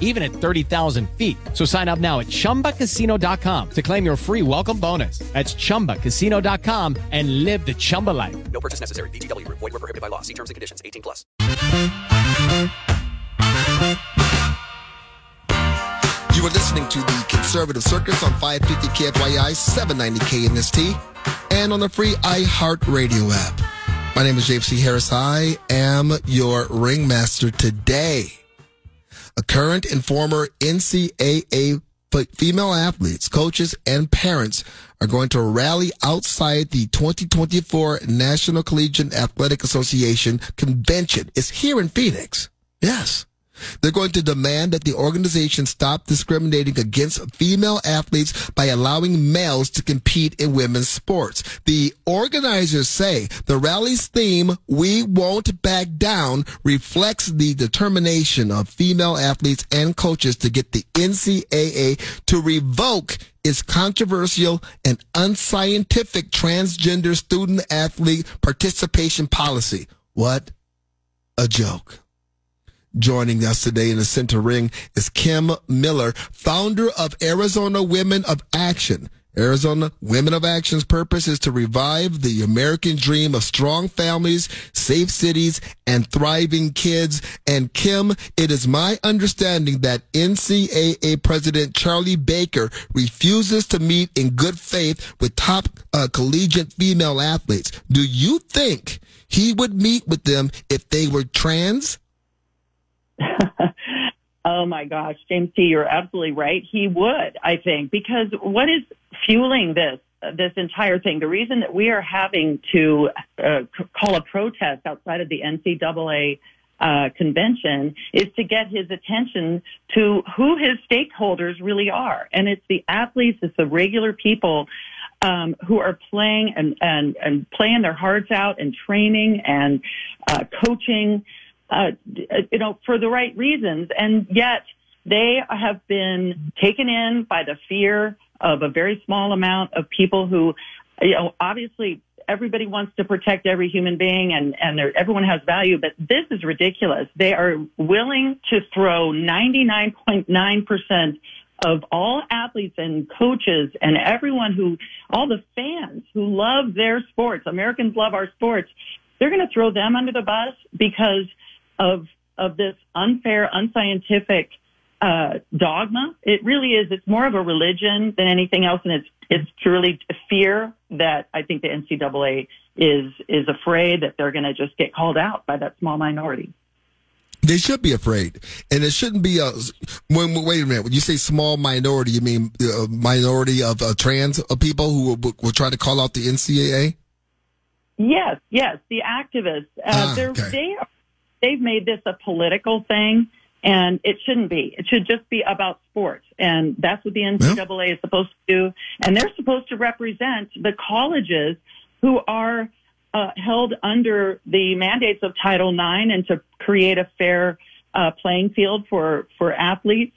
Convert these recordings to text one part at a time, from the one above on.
even at 30,000 feet. So sign up now at chumbacasino.com to claim your free welcome bonus. That's chumbacasino.com and live the Chumba life. No purchase necessary. VGW Group. Void were prohibited by law. See terms and conditions. 18 plus. You are listening to the Conservative Circus on 550 KFYI, 790 KNST, and on the free iHeartRadio app. My name is James C. Harris. I am your ringmaster today. A current and former NCAA female athletes, coaches, and parents are going to rally outside the 2024 National Collegiate Athletic Association convention. It's here in Phoenix. Yes. They're going to demand that the organization stop discriminating against female athletes by allowing males to compete in women's sports. The organizers say the rally's theme, We Won't Back Down, reflects the determination of female athletes and coaches to get the NCAA to revoke its controversial and unscientific transgender student athlete participation policy. What a joke. Joining us today in the center ring is Kim Miller, founder of Arizona Women of Action. Arizona Women of Action's purpose is to revive the American dream of strong families, safe cities, and thriving kids. And Kim, it is my understanding that NCAA President Charlie Baker refuses to meet in good faith with top uh, collegiate female athletes. Do you think he would meet with them if they were trans? oh my gosh, James T, you're absolutely right. He would, I think, because what is fueling this? This entire thing. The reason that we are having to uh, call a protest outside of the NCAA uh, convention is to get his attention to who his stakeholders really are. And it's the athletes, it's the regular people um, who are playing and, and, and playing their hearts out and training and uh, coaching uh, you know, for the right reasons. And yet they have been taken in by the fear of a very small amount of people who, you know, obviously everybody wants to protect every human being and, and everyone has value, but this is ridiculous. They are willing to throw 99.9% of all athletes and coaches and everyone who, all the fans who love their sports, Americans love our sports, they're going to throw them under the bus because of of this unfair, unscientific uh, dogma. It really is. It's more of a religion than anything else, and it's it's truly a fear that I think the NCAA is is afraid that they're going to just get called out by that small minority. They should be afraid, and it shouldn't be a. When, wait a minute. When you say small minority, you mean a uh, minority of uh, trans people who will, will try to call out the NCAA? Yes, yes. The activists. Uh, ah, okay. They are they've made this a political thing and it shouldn't be. It should just be about sports. And that's what the NCAA well. is supposed to do. And they're supposed to represent the colleges who are uh, held under the mandates of Title IX and to create a fair uh, playing field for, for athletes,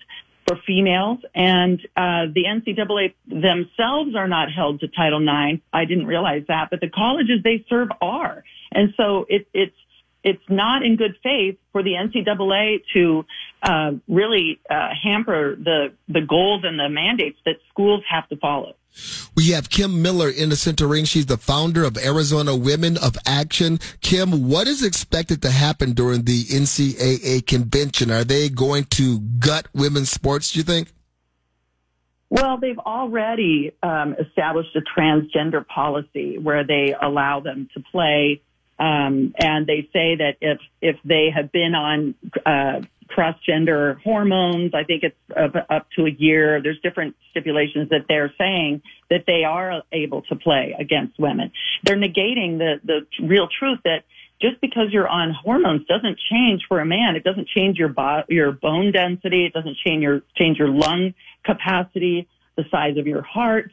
for females. And uh, the NCAA themselves are not held to Title IX. I didn't realize that, but the colleges they serve are. And so it, it's it's not in good faith for the NCAA to uh, really uh, hamper the the goals and the mandates that schools have to follow. We have Kim Miller in the center ring. She's the founder of Arizona Women of Action. Kim, what is expected to happen during the NCAA convention? Are they going to gut women's sports? Do you think? Well, they've already um, established a transgender policy where they allow them to play um, and they say that if if they have been on uh, cross gender hormones, I think it's up, up to a year. There's different stipulations that they're saying that they are able to play against women. They're negating the the real truth that just because you're on hormones doesn't change for a man. It doesn't change your bo- your bone density. It doesn't change your change your lung capacity the size of your heart.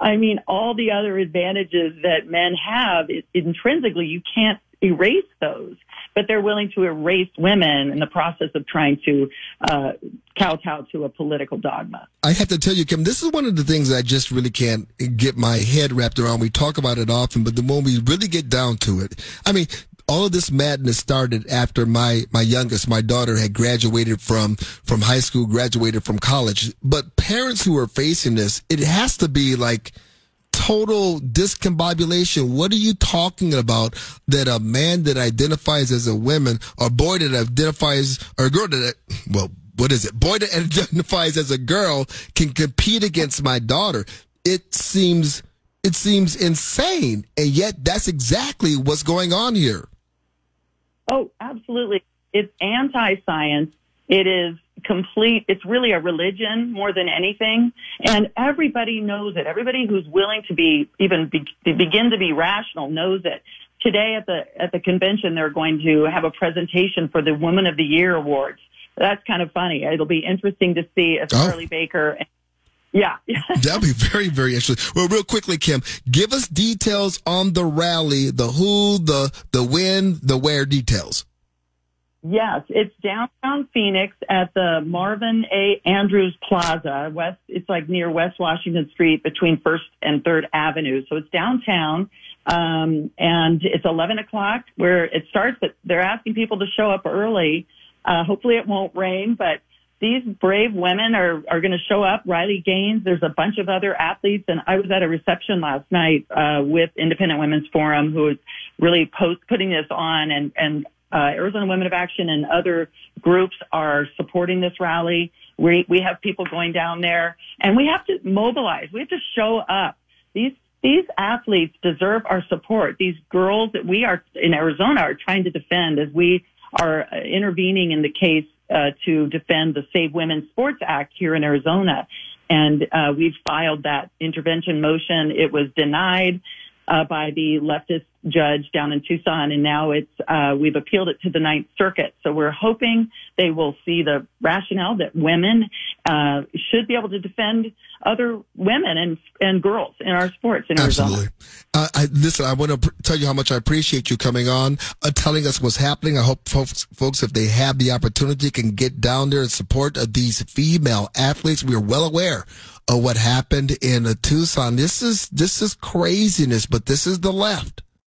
I mean, all the other advantages that men have intrinsically, you can't erase those, but they're willing to erase women in the process of trying to uh, kowtow to a political dogma. I have to tell you, Kim, this is one of the things I just really can't get my head wrapped around. We talk about it often, but the moment we really get down to it, I mean, all of this madness started after my my youngest, my daughter, had graduated from from high school, graduated from college. But parents who are facing this, it has to be like total discombobulation. What are you talking about that a man that identifies as a woman or boy that identifies or girl that, well, what is it? Boy that identifies as a girl can compete against my daughter. It seems, it seems insane. And yet that's exactly what's going on here. Oh, absolutely. It's anti-science. It is complete. It's really a religion more than anything. And everybody knows it. Everybody who's willing to be even be, begin to be rational knows it. Today at the, at the convention, they're going to have a presentation for the Woman of the Year awards. That's kind of funny. It'll be interesting to see if oh. Shirley Baker yeah. That'll be very, very interesting. Well, real quickly, Kim, give us details on the rally, the who, the, the when, the where details. Yes, it's downtown Phoenix at the Marvin A. Andrews Plaza. West, it's like near West Washington Street between First and Third Avenue. So it's downtown, um, and it's 11 o'clock where it starts. But they're asking people to show up early. Uh, hopefully it won't rain, but these brave women are are going to show up. Riley Gaines. There's a bunch of other athletes, and I was at a reception last night uh, with Independent Women's Forum, who is really post putting this on, and and uh, Arizona Women of Action and other groups are supporting this rally. We, we have people going down there and we have to mobilize. We have to show up. These, these athletes deserve our support. These girls that we are in Arizona are trying to defend as we are intervening in the case uh, to defend the Save Women Sports Act here in Arizona. And uh, we've filed that intervention motion. It was denied uh, by the leftist judge down in Tucson, and now it's uh, we've appealed it to the Ninth Circuit. So we're hoping they will see the rationale that women uh, should be able to defend other women and and girls in our sports in Absolutely. Uh, I, listen, I want to pr- tell you how much I appreciate you coming on, uh, telling us what's happening. I hope folks, folks, if they have the opportunity, can get down there and support uh, these female athletes. We are well aware of what happened in uh, Tucson. This is this is craziness, but this is the left.